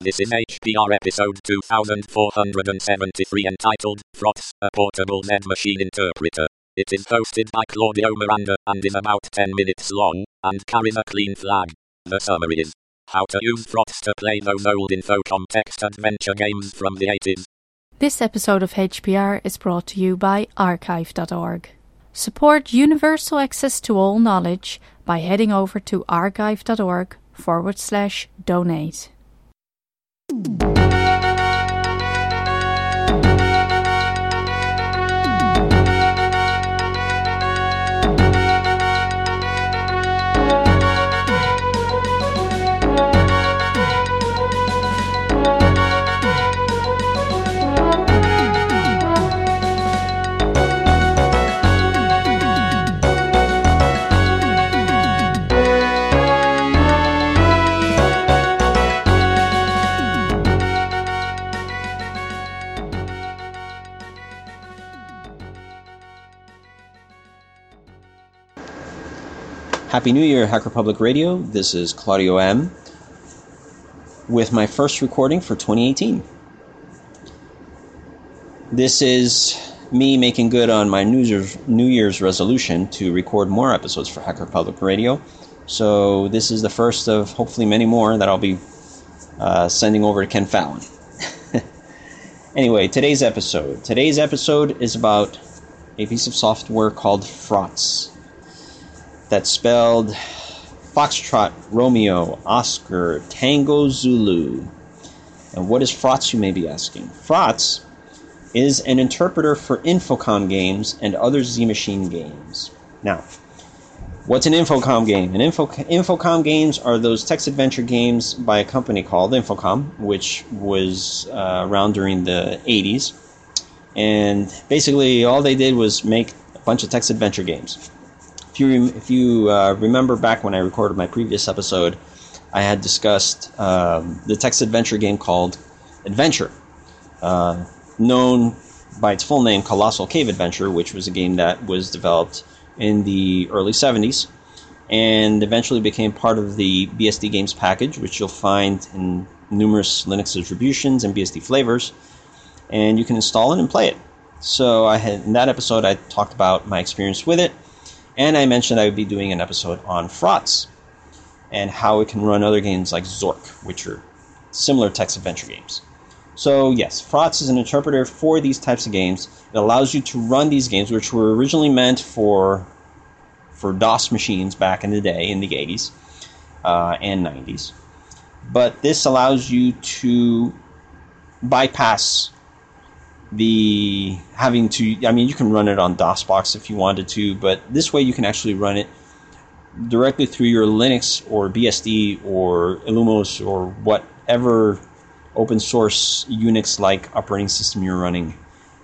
This is HPR episode 2473 entitled Frotz, a portable Z machine interpreter. It is hosted by Claudio Miranda and is about 10 minutes long and carries a clean flag. The summary is how to use Frotz to play those old Infocom text adventure games from the 80s. This episode of HPR is brought to you by archive.org. Support universal access to all knowledge by heading over to archive.org forward slash donate. Happy New Year, Hacker Public Radio. This is Claudio M. with my first recording for 2018. This is me making good on my New Year's, New Year's resolution to record more episodes for Hacker Public Radio. So, this is the first of hopefully many more that I'll be uh, sending over to Ken Fallon. anyway, today's episode. Today's episode is about a piece of software called Frotz that's spelled Foxtrot, Romeo, Oscar, Tango, Zulu. And what is Frotz, you may be asking? Frotz is an interpreter for Infocom games and other Z Machine games. Now, what's an Infocom game? An Info- Infocom games are those text adventure games by a company called Infocom, which was uh, around during the 80s. And basically, all they did was make a bunch of text adventure games if you if you uh, remember back when I recorded my previous episode, I had discussed um, the text adventure game called Adventure, uh, known by its full name, Colossal Cave Adventure, which was a game that was developed in the early 70s and eventually became part of the BSD Games package, which you'll find in numerous Linux distributions and BSD flavors. And you can install it and play it. So I had in that episode I talked about my experience with it and I mentioned I would be doing an episode on Frotz and how it can run other games like Zork, which are similar text adventure games. So, yes, Frotz is an interpreter for these types of games. It allows you to run these games, which were originally meant for, for DOS machines back in the day, in the 80s uh, and 90s. But this allows you to bypass the having to I mean you can run it on DOSBox if you wanted to, but this way you can actually run it directly through your Linux or BSD or Illumos or whatever open source Unix like operating system you're running.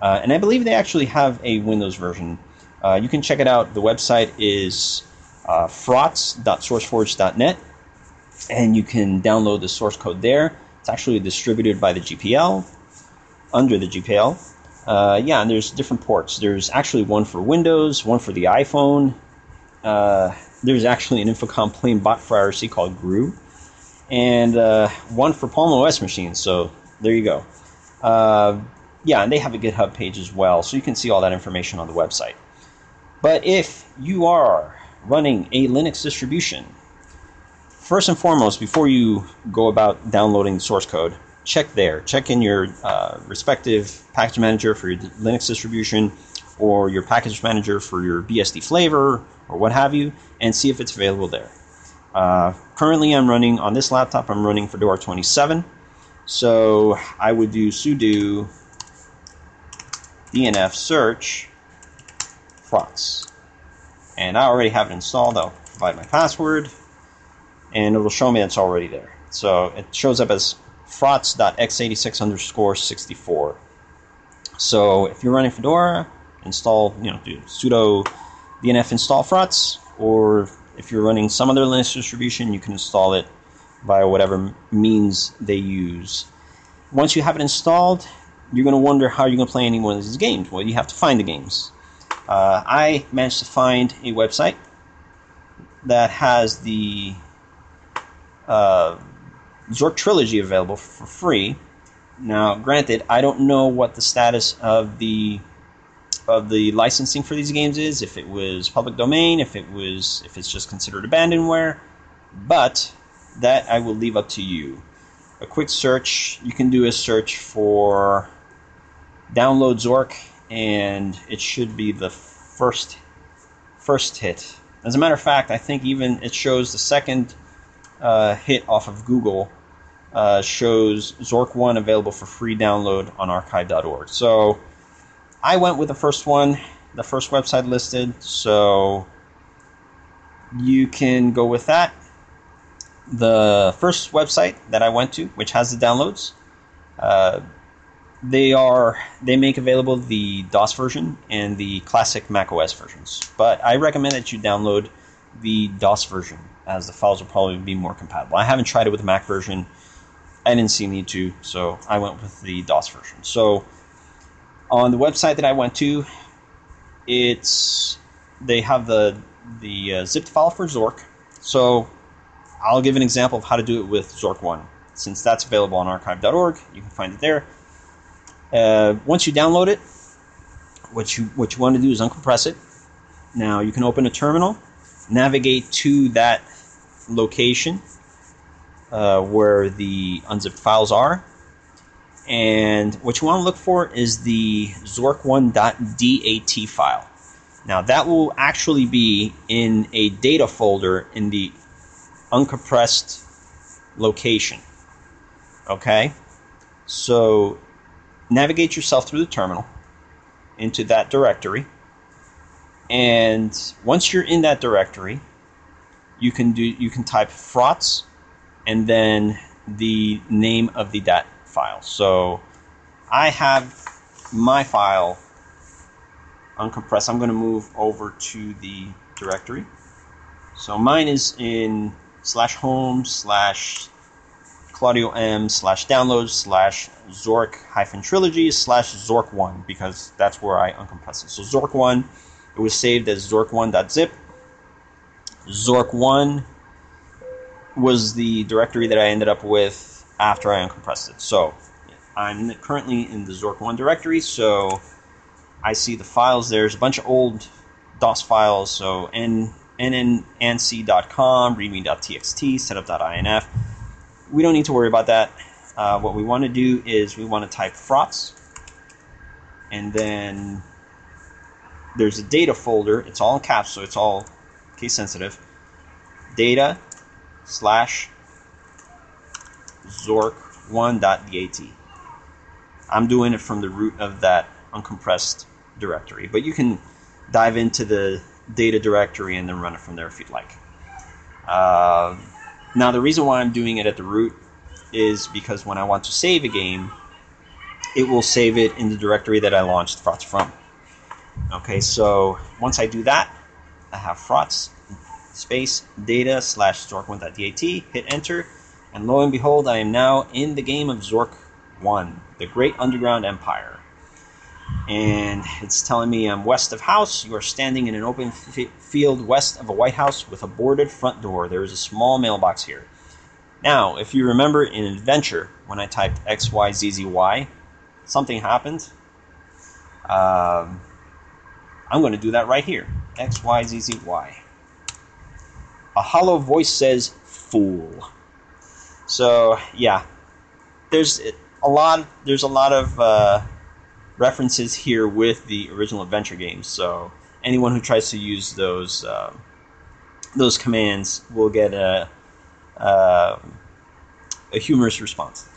Uh, and I believe they actually have a Windows version. Uh, you can check it out. The website is uh, frotz.sourceforge.net, and you can download the source code there. It's actually distributed by the GPL under the GPL. Uh, yeah, and there's different ports. There's actually one for Windows, one for the iPhone. Uh, there's actually an Infocom plain bot for IRC called Grew, and uh, one for Palm OS machines. So there you go. Uh, yeah, and they have a GitHub page as well, so you can see all that information on the website. But if you are running a Linux distribution, first and foremost, before you go about downloading the source code, check there. Check in your uh, respective package manager for your Linux distribution or your package manager for your BSD flavor or what have you, and see if it's available there. Uh, currently, I'm running on this laptop, I'm running Fedora 27. So I would do sudo dnf search frotz. And I already have it installed. I'll provide my password, and it'll show me it's already there. So it shows up as frotz.x86 underscore 64. So if you're running Fedora, install, you know, do sudo dnf install frotz, or if you're running some other Linux distribution, you can install it via whatever means they use. Once you have it installed, you're going to wonder how you're going to play any one of these games. Well, you have to find the games. Uh, I managed to find a website that has the uh, Zork Trilogy available for free. Now, granted, I don't know what the status of the of the licensing for these games is. If it was public domain, if it was if it's just considered abandonware, but that I will leave up to you. A quick search, you can do a search for download Zork, and it should be the first first hit. As a matter of fact, I think even it shows the second uh, hit off of Google uh, shows Zork 1 available for free download on archive.org. So I went with the first one, the first website listed, so you can go with that. The first website that I went to, which has the downloads, uh, they are they make available the DOS version and the classic Mac OS versions. But I recommend that you download the DOS version as the files will probably be more compatible. I haven't tried it with the Mac version. I didn't see need to, so I went with the DOS version. So on the website that I went to, it's they have the the uh, zipped file for Zork. So I'll give an example of how to do it with Zork One. Since that's available on archive.org, you can find it there. Uh, once you download it, what you what you want to do is uncompress it. Now you can open a terminal, navigate to that location uh, where the unzipped files are, and what you want to look for is the zork1.dat file. Now that will actually be in a data folder in the uncompressed location. Okay, so navigate yourself through the terminal into that directory. And once you're in that directory, you can do you can type frotz and then the name of the dat file. So I have my file uncompressed. I'm going to move over to the directory. So mine is in slash home slash Claudio M slash downloads slash Zork hyphen trilogy slash Zork one because that's where I uncompress it. So Zork one, it was saved as Zork1.zip. Zork one was the directory that I ended up with after I uncompressed it. So I'm currently in the Zork one directory, so I see the files. There's a bunch of old DOS files, so n nnanc.com, readme.txt, setup.inf we don't need to worry about that. Uh, what we want to do is we want to type frotz, and then there's a data folder. It's all in caps, so it's all case sensitive. Data slash zork1.dat. I'm doing it from the root of that uncompressed directory, but you can dive into the data directory and then run it from there if you'd like. Uh, now, the reason why I'm doing it at the root is because when I want to save a game, it will save it in the directory that I launched Frotz from. Okay, so once I do that, I have Frotz space data slash zork1.dat, hit enter, and lo and behold, I am now in the game of Zork 1, the Great Underground Empire and it's telling me I'm west of house. You are standing in an open f- field west of a White House with a boarded front door. There is a small mailbox here. Now, if you remember in Adventure, when I typed XYZZY, something happened. Um, I'm going to do that right here. XYZZY. A hollow voice says, fool. So, yeah. There's a lot, there's a lot of, uh, references here with the original adventure games. So anyone who tries to use those uh, those commands will get a uh, a humorous response.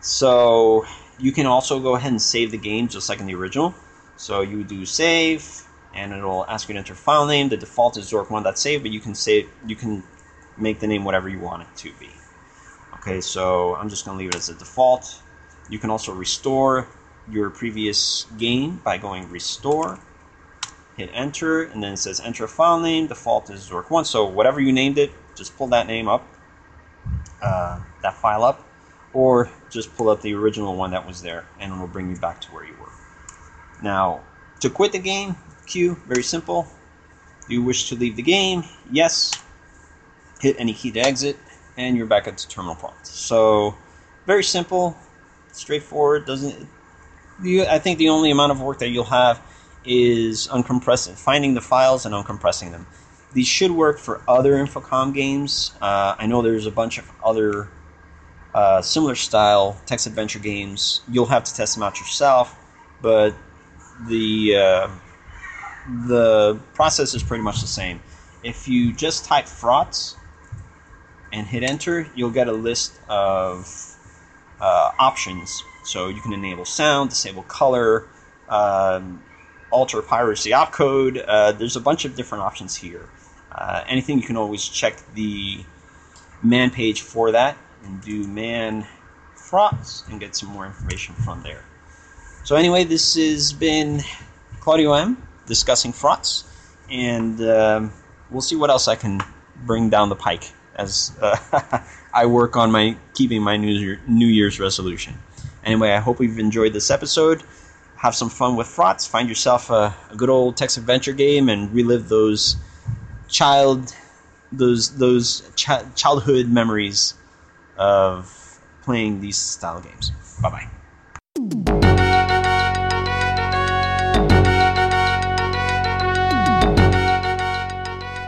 So you can also go ahead and save the game just like in the original. So you do save, and it'll ask you to enter file name. The default is zork1.save, but you can save you can make the name whatever you want it to be. Okay, so I'm just going to leave it as a default. You can also restore your previous game by going restore, hit enter, and then it says enter a file name. Default is Zork1. So whatever you named it, just pull that name up, uh, that file up, or just pull up the original one that was there, and it will bring you back to where you were. Now, to quit the game, Q, very simple. You wish to leave the game? Yes. Hit any key to exit. and you're back at the terminal prompt. So very simple, straightforward. Doesn't you, I think the only amount of work that you'll have is uncompressing, finding the files and uncompressing them. These should work for other Infocom games. Uh, I know there's a bunch of other uh, similar style text adventure games. You'll have to test them out yourself, but the uh, the process is pretty much the same. If you just type Frotz and hit enter, you'll get a list of uh, options. So you can enable sound, disable color, um, alter piracy opcode. Uh, there's a bunch of different options here. Uh, anything you can always check the man page for that and do man Frotz and get some more information from there. So anyway, this has been Claudio M discussing Frotz, and um, we'll see what else I can bring down the pike as uh, I work on my keeping my New, Year, New Year's resolution. Anyway, I hope you've enjoyed this episode. Have some fun with Frotz. Find yourself a, a good old text adventure game and relive those child those those ch- childhood memories of playing these style games. Bye bye.